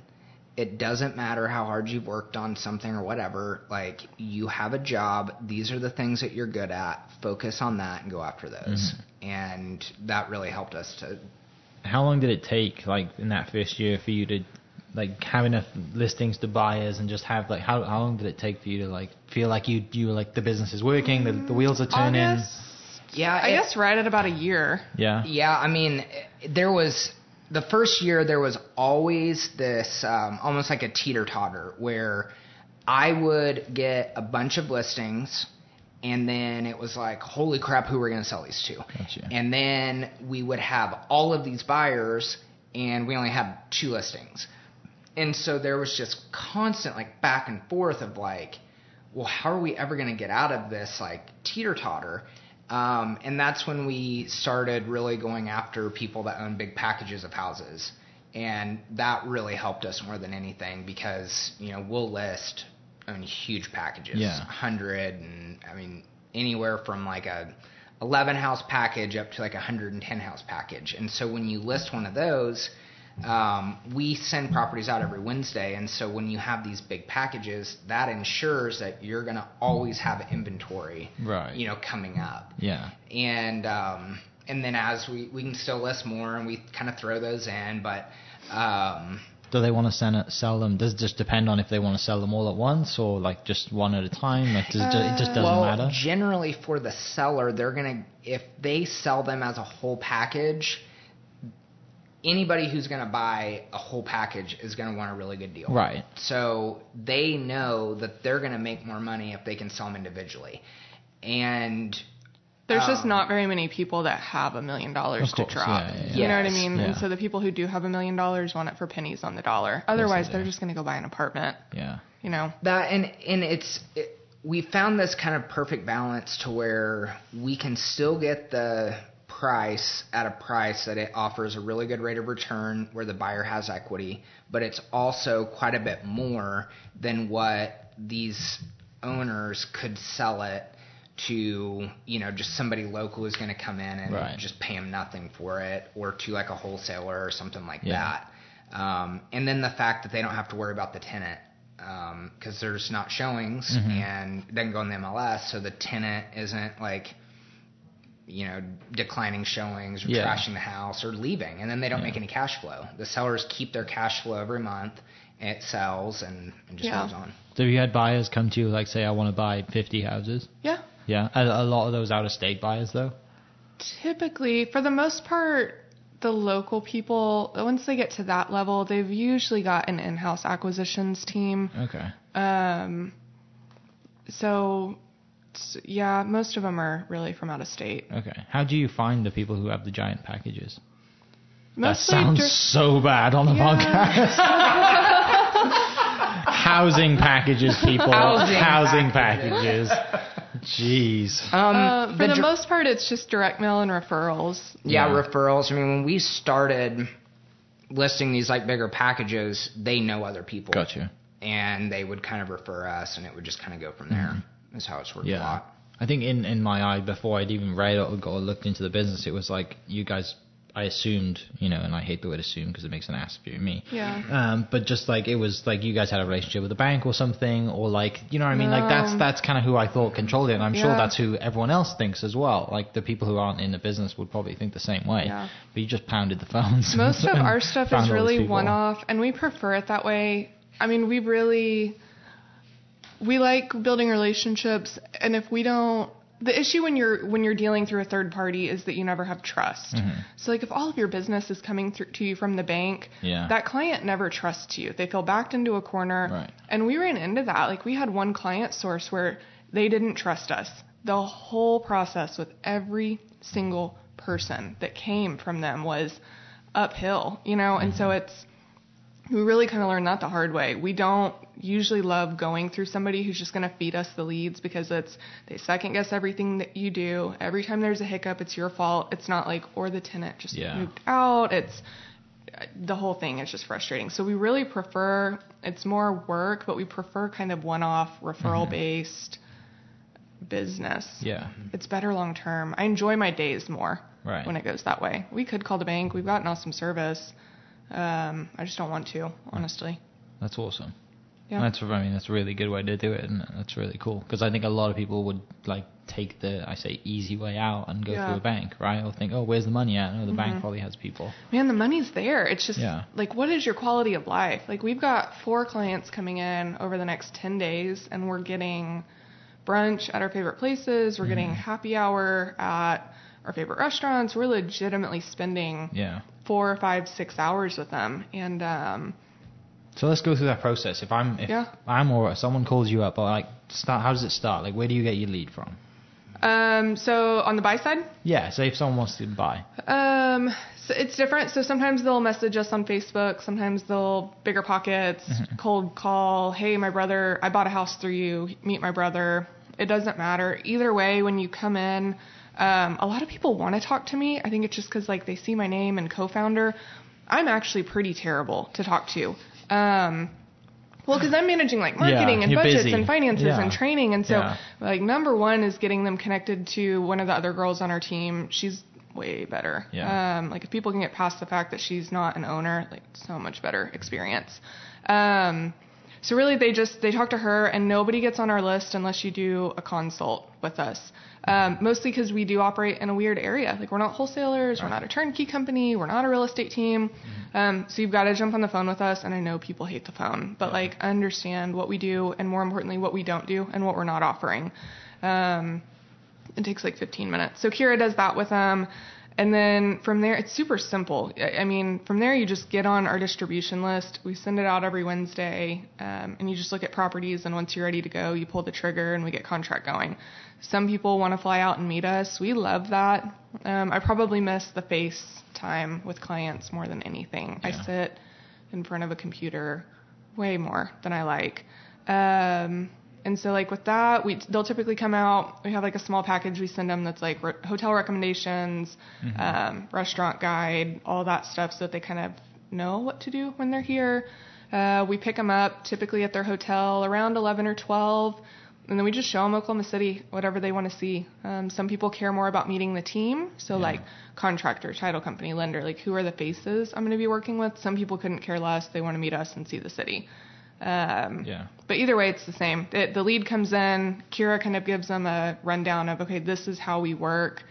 It doesn't matter how hard you've worked on something or whatever. Like you have a job. These are the things that you're good at. Focus on that and go after those. Mm-hmm. And that really helped us to. How long did it take, like in that first year, for you to like have enough listings to buyers and just have like how how long did it take for you to like feel like you you were like the business is working, the the wheels are turning? August, Yeah, I it- guess right at about a year. Yeah. Yeah, I mean, there was the first year there was always this um, almost like a teeter totter where I would get a bunch of listings. And then it was like, holy crap, who are we going to sell these to? Gotcha. And then we would have all of these buyers, and we only had two listings. And so there was just constant like back and forth of like, well, how are we ever going to get out of this like teeter totter? Um, and that's when we started really going after people that own big packages of houses. And that really helped us more than anything because, you know, we'll list own huge packages, Yeah. 100 and I mean anywhere from like a 11 house package up to like a 110 house package. And so when you list one of those, um, we send properties out every Wednesday, and so when you have these big packages, that ensures that you're going to always have inventory, Right. You know, coming up, Yeah. and um, and then as we we can still list more, and we kind of throw those in, but um, Do they want to it, sell them? Does it just depend on if they want to sell them all at once or like just one at a time? Like does it, ju- it just doesn't well, matter. generally for the seller, they're gonna if they sell them as a whole package. Anybody who's going to buy a whole package is going to want a really good deal. Right. So they know that they're going to make more money if they can sell them individually. And There's just Um, not very many people that have a million dollars to course, drop. yeah, yeah, yeah. You know what I mean? Yeah. And so the people who do have a million dollars want it for pennies on the dollar. Otherwise, do. they're just going to go buy an apartment. Yeah. You know? that and and it's it, we found this kind of perfect balance to where we can still get the price at a price that it offers a really good rate of return where the buyer has equity, but it's also quite a bit more than what these owners could sell it to, you know, just somebody local who's going to come in and Right. just pay them nothing for it or to like a wholesaler or something like Yeah. that. Um, and then the fact that they don't have to worry about the tenant because there's not showings and it doesn't go in the MLS, so the tenant isn't like you know declining showings or Yeah. trashing the house or leaving, and then they don't make any cash flow. The sellers keep their cash flow every month. And it sells and, and just Yeah. moves on. So have you had buyers come to you like say I want to buy 50 houses? Yeah. Yeah, a, a lot of those out of state buyers though. Typically, for the most part, the local people, once they get to that level, they've usually got an in-house acquisitions team. Okay. Um, so, s- yeah, most of them are really from out of state. Okay. How do you find the people who have the giant packages? Mostly that sounds dir- so bad on the Yeah. podcast. <laughs> Housing packages, people. Housing packages. Jeez. Um, Uh, for the, dr- most part, it's just direct mail and referrals. yeah, Yeah. referrals. I mean, when we started listing these like bigger packages, they know other people. Gotcha. and they would kind of refer us, and it would just kind of go from there. Is how it's worked a. Yeah. lot. I think in, in my eye, before I'd even read or, or looked into the business, it was like you guys, I assumed, you know, and I hate the word assume because it makes an ass of you and me. Yeah. Um, but just like it was like you guys had a relationship with a bank or something, or like, you know what I mean? Like that's, that's kind of who I thought controlled it. And I'm sure that's who everyone else thinks as well. Like the people who aren't in the business would probably think the same way. Yeah. But you just pounded the phones. Most of <laughs> our stuff is really one off, and we prefer it that way. I mean, we really we like building relationships, and if we don't, the issue when you're when you're dealing through a third party is that you never have trust. Mm-hmm. So, like, if all of your business is coming through to you from the bank, Yeah. that client never trusts you. They feel backed into a corner, Right. and we ran into that. Like, we had one client source where they didn't trust us. The whole process with every single person that came from them was uphill, you know, and so it's we really kind of learned that the hard way. We don't usually love going through somebody who's just going to feed us the leads because it's they second guess everything that you do. Every time there's a hiccup, it's your fault. It's not like or the tenant just Yeah. moved out. It's the whole thing is just frustrating. So we really prefer it's more work, but we prefer kind of one-off referral mm-hmm. based business. Yeah. It's better long term. I enjoy my days more Right. when it goes that way. We could call the bank. We've got an awesome service. Um, I just don't want to, honestly. That's awesome. Yeah. That's I mean that's a really good way to do it, and that's really cool because I think a lot of people would like take the I say easy way out and go Yeah. Mm-hmm. through a bank, right? Or think, oh, where's the money at? No, the bank probably has people. Man, the money's there. It's just Yeah. like, what is your quality of life? Like, we've got four clients coming in over the next 10 days, and we're getting brunch at our favorite places. We're Mm-hmm. getting happy hour at our favorite restaurants. We're legitimately spending Yeah. four, five, six hours with them. And, um, So let's go through that process. If I'm if Yeah. I'm or someone calls you up, or like start, how does it start? Like where do you get your lead from? um, so on the buy side, Yeah. So if someone wants to buy. Um, so it's different. So sometimes they'll message us on Facebook. Sometimes they'll BiggerPockets, cold call. Hey, my brother, I bought a house through you. Meet my brother. It doesn't matter. Either way, when you come in, um, a lot of people want to talk to me. I think it's just because like they see my name and co-founder. I'm actually pretty terrible to talk to. Um, well, because I'm managing like marketing and budgets busy. and finances Yeah. and training, and so Yeah. like number one is getting them connected to one of the other girls on our team. She's way better. Yeah. Um, like if people can get past the fact that she's not an owner, like so much better experience. Um, so really, they just they talk to her, and nobody gets on our list unless you do a consult with us. Um, mostly because we do operate in a weird area. Like we're not wholesalers, we're not a turnkey company, we're not a real estate team. Um, so you've got to jump on the phone with us. And I know people hate the phone, but like understand what we do, and more importantly, what we don't do, and what we're not offering. Um, it takes like 15 minutes. So Kira does that with them. And then from there, it's super simple. I mean, from there, you just get on our distribution list. We send it out every Wednesday, um, and you just look at properties. And once you're ready to go, you pull the trigger, and we get contract going. Some people want to fly out and meet us. We love that. Um, I probably miss the face time with clients more than anything. I sit in front of a computer way more than I like. Um, and so like with that, we they'll typically come out. We have like a small package we send them that's like re- hotel recommendations, um, restaurant guide, all that stuff, so that they kind of know what to do when they're here. Uh, we pick them up typically at their hotel around 11 or 12, and then we just show them Oklahoma City, whatever they want to see. Um, some people care more about meeting the team, so like contractor, title company, lender, like who are the faces I'm going to be working with. Some people couldn't care less; they want to meet us and see the city. Um, Yeah. But either way, it's the same. It, the lead comes in, Kira kind of gives them a rundown of, okay, this is how we work,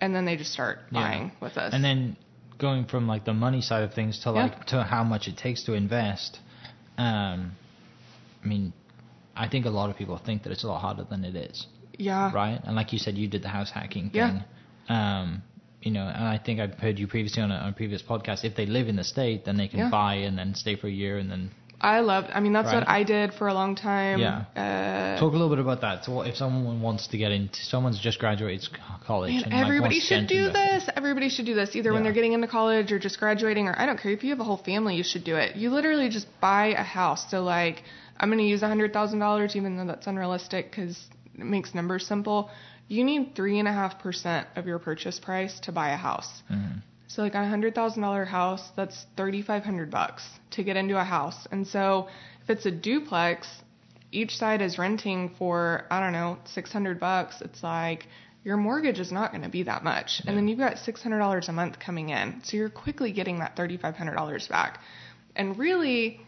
and then they just start Yeah. buying with us. And then going from like the money side of things to Yeah. like to how much it takes to invest. Um, I mean, I think a lot of people think that it's a lot harder than it is, yeah, right? And like you said, you did the house hacking Yeah. thing. Um, you know, and I think I've heard you previously on a, on a previous podcast. If they live in the state, then they can Yeah. buy and then stay for a year and then I love. I mean, that's Right. what I did for a long time. Yeah. Uh, talk a little bit about that. So, what if someone wants to get into, someone's just graduated college, Man, and like, everybody wants should do this. Everybody should do this. Either when they're getting into college or just graduating, or I don't care if you have a whole family, you should do it. You literally just buy a house. So like, I'm going to use a hundred thousand dollars, even though that's unrealistic because it makes numbers simple. You need three and a half percent of your purchase price to buy a house. Mm-hmm. So like a hundred thousand dollar house, that's thirty five hundred bucks to get into a house. And so if it's a duplex, each side is renting for I don't know six hundred bucks. It's like your mortgage is not going to be that much, and then you've got six hundred dollars a month coming in. So you're quickly getting that thirty five hundred dollars back. And really,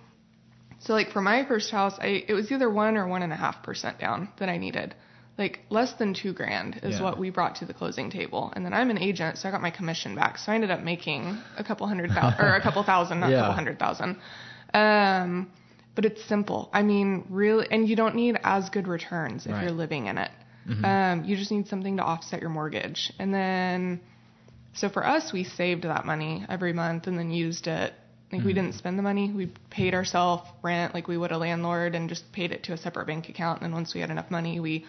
so like for my first house, I it was either one or one and a half percent down that I needed. Like less than two grand is Yeah. what we brought to the closing table, and then I'm an agent, so I got my commission back. So I ended up making a couple hundred thousand or a couple thousand, not a <laughs> Yeah. couple hundred thousand. Um, but it's simple. I mean, really, and you don't need as good returns if Right. you're living in it. Um, you just need something to offset your mortgage, and then so for us, we saved that money every month and then used it. Like we didn't spend the money. We paid ourselves rent like we would a landlord and just paid it to a separate bank account. And then once we had enough money, we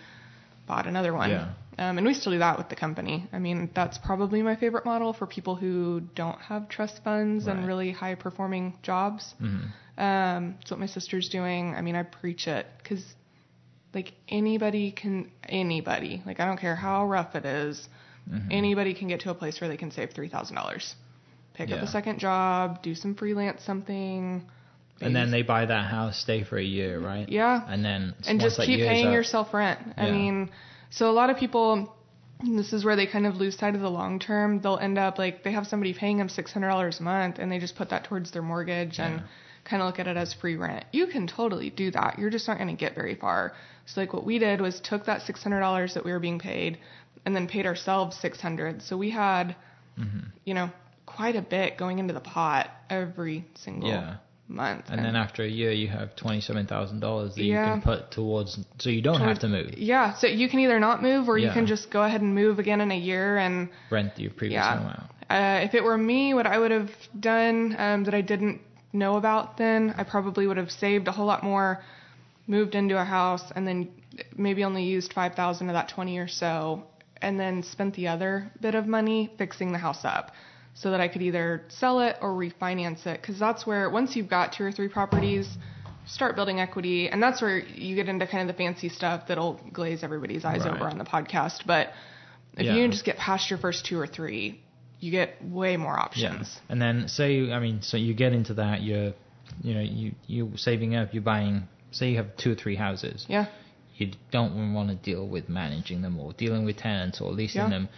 bought another one. Yeah. Um, and we still do that with the company. I mean, that's probably my favorite model for people who don't have trust funds Right. and really high performing jobs. Um, it's what my sister's doing. I mean, I preach it because like anybody can, anybody, like I don't care how rough it is, Mm-hmm. anybody can get to a place where they can save three thousand dollars. Pick up a second job, do some freelance something. And then they buy that house, stay for a year, right? Yeah. And then and just keep paying up- yourself rent. I Yeah. mean, so a lot of people, this is where they kind of lose sight of the long term. They'll end up like they have somebody paying them six hundred dollars a month, and they just put that towards their mortgage and kind of look at it as free rent. You can totally do that. You're just not going to get very far. So like what we did was took that six hundred dollars that we were being paid, and then paid ourselves six hundred. So we had, Mm-hmm. you know, quite a bit going into the pot every single Yeah. Month. And then after a year, you have twenty-seven thousand dollars that Yeah. you can put towards, so you don't have to move. Yeah, so you can either not move or you can just go ahead and move again in a year. And Rent your previous Yeah. home out. uh, if it were me, what I would have done um, that I didn't know about then, I probably would have saved a whole lot more, moved into a house, and then maybe only used five thousand of that twenty or so, and then spent the other bit of money fixing the house up. So that I could either sell it or refinance it, because that's where once you've got two or three properties, start building equity, and that's where you get into kind of the fancy stuff that'll glaze everybody's eyes Right. over on the podcast. But if Yeah. you can just get past your first two or three, you get way more Yeah. options. And then say, I mean, so you get into that, you're, you know, you you saving up, you're buying. Say you have two or three houses. Yeah. You don't want to deal with managing them or dealing with tenants or leasing Yeah. them.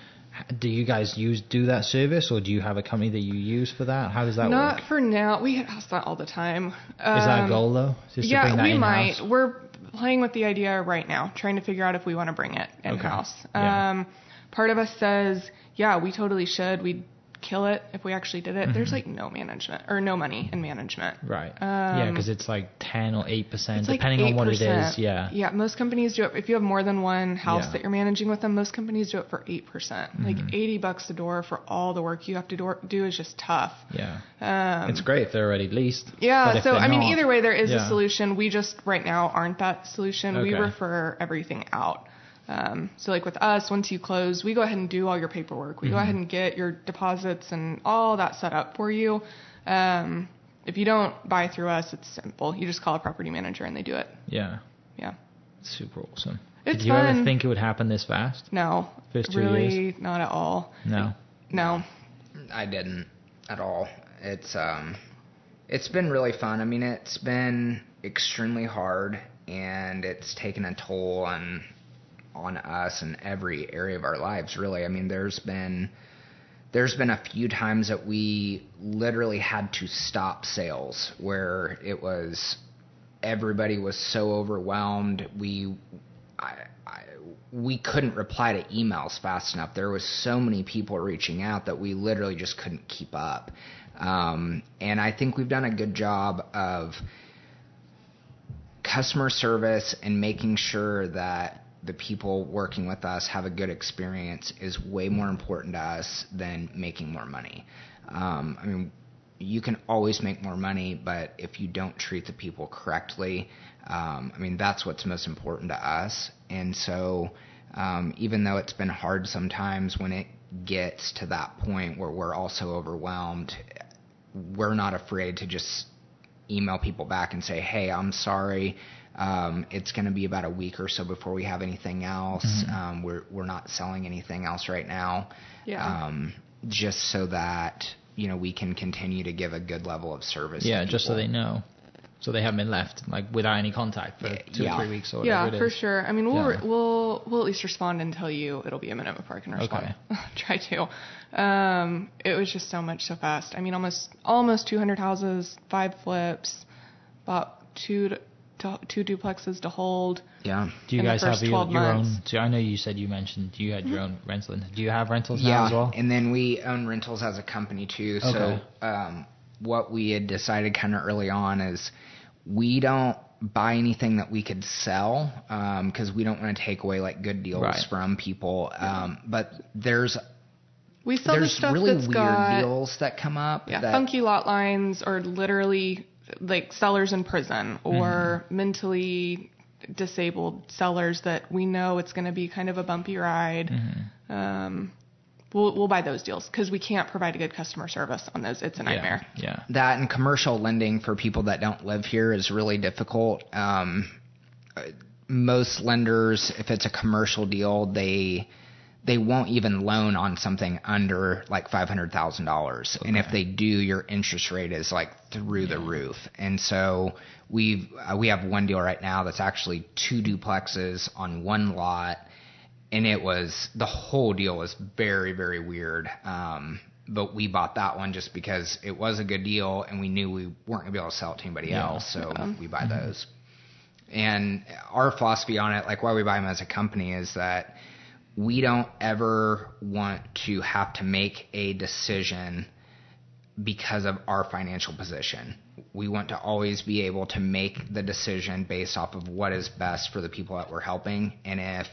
Do you guys use do that service or do you have a company that you use for that? How does that Not work? Not for now. We ask that all the time. Is that a Um, goal though? Just to yeah, we in-house? might. We're playing with the idea right now, trying to figure out if we want to bring it in house. Yeah. Um, part of us says, yeah, we totally should. We'd kill it if we actually did it. There's like no management or no money in management. Right. yeah, Um, because it's like ten or eight percent, It's like depending on what it is. Yeah. Yeah, most companies do it. If you have more than one house Yeah. that you're managing with them, most companies do it for 8%. Mm-hmm. Like 80 bucks a door for all the work you have to do, do is just tough. Yeah. Um, it's great if they're already leased. yeah, so I mean, not- either way, there is yeah. a solution. We just right now aren't that solution. We refer everything out. Um, so like with us, once you close, we go ahead and do all your paperwork. We go Mm-hmm. ahead and get your deposits and all that set up for you. Um, if you don't buy through us, it's simple. You just call a property manager and they do it. Yeah. Yeah. Super awesome. It's Did you ever think it would happen this fast? No, First two really not at all. No. No. I didn't at all. It's um, it's been really fun. I mean, it's been extremely hard, and it's taken a toll on on us in every area of our lives. Really, I mean, there's been there's been a few times that we literally had to stop sales where it was everybody was so overwhelmed. We, I, I, we couldn't reply to emails fast enough. There was so many people reaching out that we literally just couldn't keep up. Um, and I think we've done a good job of customer service and making sure that the people working with us have a good experience is way more important to us than making more money. Um, I mean, you can always make more money, but if you don't treat the people correctly, um, I mean, that's what's most important to us. And so, um, even though it's been hard sometimes when it gets to that point where we're also overwhelmed, we're not afraid to just email people back and say, hey, I'm sorry. Um, it's going to be about a week or so before we have anything else. Mm-hmm. Um, we're we're not selling anything else right now. Yeah. Um, just so that you know we can continue to give a good level of service. Yeah, just so they know. So they haven't been left like without any contact for two yeah. or three weeks or whatever. Yeah, for sure. I mean, we'll yeah. we'll we'll at least respond and tell you it'll be a minute before I can respond. Okay. <laughs> Try to. Um, it was just so much so fast. I mean, almost almost 200 houses, five flips, about two to, to, two duplexes to hold. Yeah. Do you guys have your, your own? So I know you said you mentioned you had your own rental. Do you have rentals yeah, now as well? and then we own rentals as a company too. Okay. So um, what we had decided kind of early on is we don't buy anything that we could sell because um, we don't want to take away like good deals right. from people. Um, but there's we sell there's stuff really that's weird got, deals that come up. Yeah, that, funky lot lines or literally like sellers in prison or mm-hmm. mentally disabled sellers that we know it's going to be kind of a bumpy ride. Mm-hmm. Um, we'll we'll buy those deals because we can't provide a good customer service on those. It's a nightmare. Yeah, yeah. That and commercial lending for people that don't live here is really difficult. Um, most lenders, if it's a commercial deal, they they won't even loan on something under like five hundred thousand dollars, and if they do, your interest rate is like through yeah. the roof. And so we've uh, we have one deal right now that's actually two duplexes on one lot, and it was the whole deal was very very weird. Um, but we bought that one just because it was a good deal, and we knew we weren't gonna be able to sell it to anybody yeah. else, so yeah. we buy mm-hmm. those. And our philosophy on it, like why we buy them as a company, is that we don't ever want to have to make a decision because of our financial position. We want to always be able to make the decision based off of what is best for the people that we're helping. And if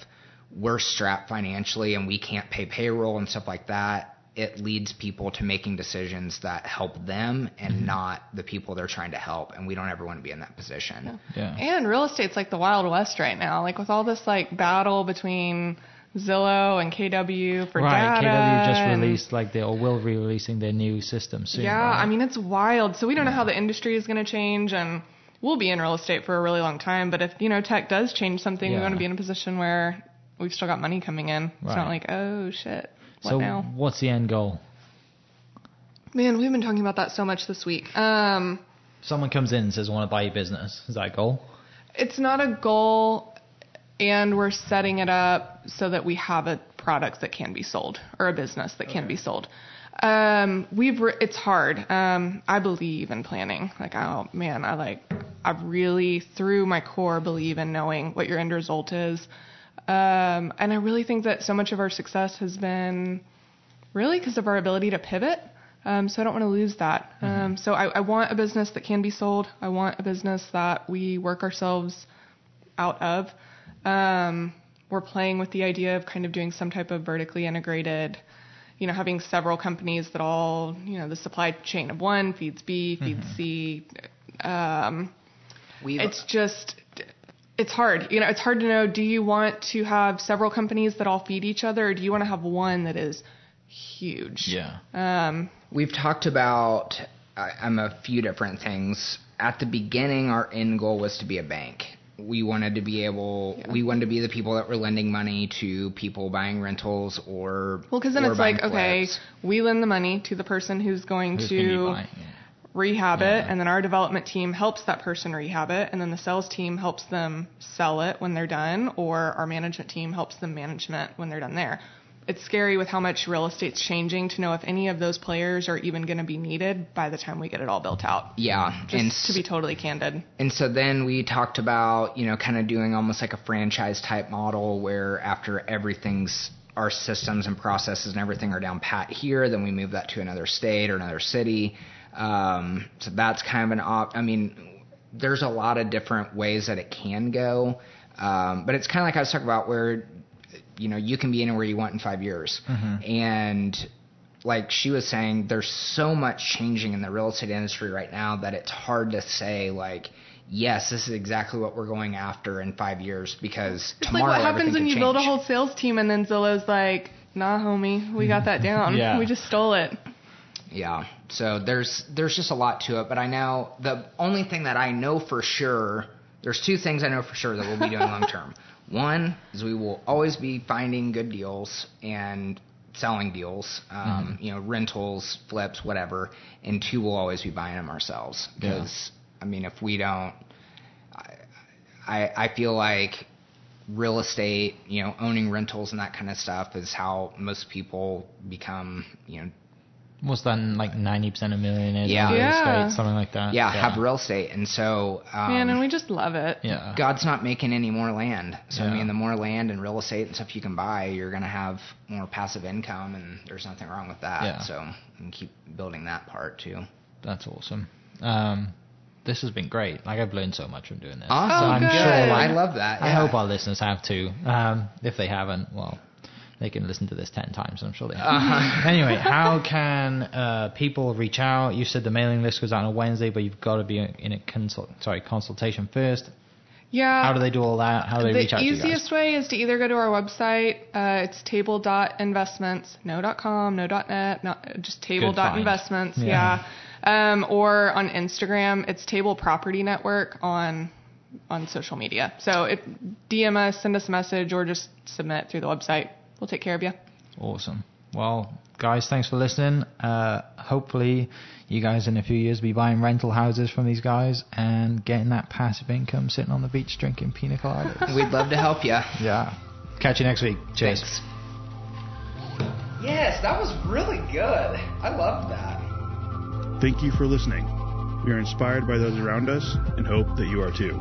we're strapped financially and we can't pay payroll and stuff like that, it leads people to making decisions that help them and mm-hmm. not the people they're trying to help. And we don't ever want to be in that position. Yeah. yeah. And real estate's like the Wild West right now. Like with all this like battle between Zillow and KW for right, data. KW just released like they or will be releasing their new system soon. Yeah, right? I mean it's wild. So we don't know how the industry is going to change, and we'll be in real estate for a really long time. But if you know tech does change something, Yeah. we want to be in a position where we've still got money coming in. It's not like oh shit, what so now? what's the end goal? Man, we've been talking about that so much this week. Um, Someone comes in and says, "I want to buy your business." Is that a goal? it's not a goal, and we're setting it up so that we have a product that can be sold or a business that can be sold. Um, we've re- it's hard. Um, I believe in planning. Like, oh man, I like I really through my core believe in knowing what your end result is. Um, and I really think that so much of our success has been really because of our ability to pivot. Um, so I don't want to lose that. Um, so I, I want a business that can be sold. I want a business that we work ourselves out of. Um, we're playing with the idea of kind of doing some type of vertically integrated, you know, having several companies that all, you know, the supply chain of one feeds B, feeds C. Um, We've, it's just it's hard. You know, it's hard to know. Do you want to have several companies that all feed each other, or do you want to have one that is huge? Yeah. Um, We've talked about um, a few different things. At the beginning, our end goal was to be a bank. We wanted to be able, Yeah. we wanted to be the people that were lending money to people buying rentals or well, because then it's like, buying okay, we lend the money to the person who's going Who's to buying it? rehab Yeah. it, and then our development team helps that person rehab it, and then the sales team helps them sell it when they're done, or our management team helps them management when they're done there. It's scary with how much real estate's changing to know if any of those players are even going to be needed by the time we get it all built out. Yeah, Just and to be totally candid. And so then we talked about, you know, kind of doing almost like a franchise type model where after everything's our systems and processes and everything are down pat here, then we move that to another state or another city. Um, so that's kind of an op. I mean, there's a lot of different ways that it can go, um, but it's kind of like I was talking about where, you know, you can be anywhere you want in five years, mm-hmm. and like she was saying, there's so much changing in the real estate industry right now that it's hard to say like, yes, this is exactly what we're going after in five years because It's tomorrow like what happens when you change. build a whole sales team and then Zillow's like, nah, homie, we got that mm-hmm. down. Yeah. We just stole it. Yeah. So there's there's just a lot to it, but I know the only thing that I know for sure, there's two things I know for sure that we'll be doing long term. <laughs> One is we will always be finding good deals and selling deals, um, you know, rentals, flips, whatever. And two, we'll always be buying them ourselves. Because I mean, if we don't, I, I I feel like real estate, you know, owning rentals and that kind of stuff is how most people become, you know, What's that like ninety percent of millionaires Yeah. in real Yeah. estate, something like that. yeah, have real estate. And so, um, Man, and we just love it. yeah. God's not making any more land. So, I mean, the more land and real estate and stuff you can buy, you're going to have more passive income, and there's nothing wrong with that. Yeah. So, you can keep building that part too. That's awesome. Um, this has been great. Like I've learned so much from doing this. Awesome. Oh, I'm good. sure. I love that. I hope our listeners have too. Um, if they haven't, well, they can listen to this ten times. I'm sure they have. Uh-huh. <laughs> Anyway, how can uh, people reach out? You said the mailing list goes out on a Wednesday, but you've got to be in a consult, sorry, consultation first. Yeah. How do they do all that? How do they the reach out to you The easiest guys? way is to either go to our website, uh, it's table.investments, no .com, no .net, no, just find. table.investments, Yeah. yeah. Um, or on Instagram, it's Table Property Network on on social media. So if DM us, send us a message, or just submit through the website. We'll take care of you. Awesome. Well, guys, thanks for listening. Uh, hopefully, you guys in a few years will be buying rental houses from these guys and getting that passive income, sitting on the beach drinking pina coladas. <laughs> We'd love to help you. yeah. Catch you next week. Cheers. Thanks. Yes, that was really good. I loved that. Thank you for listening. We are inspired by those around us and hope that you are too.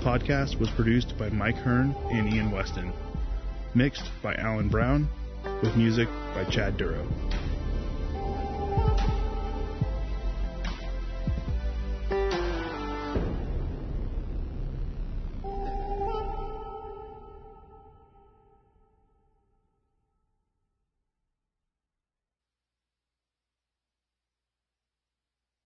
Podcast was produced by Mike Hearn and Ian Weston. Mixed by Alan Brown, with music by Chad Duro.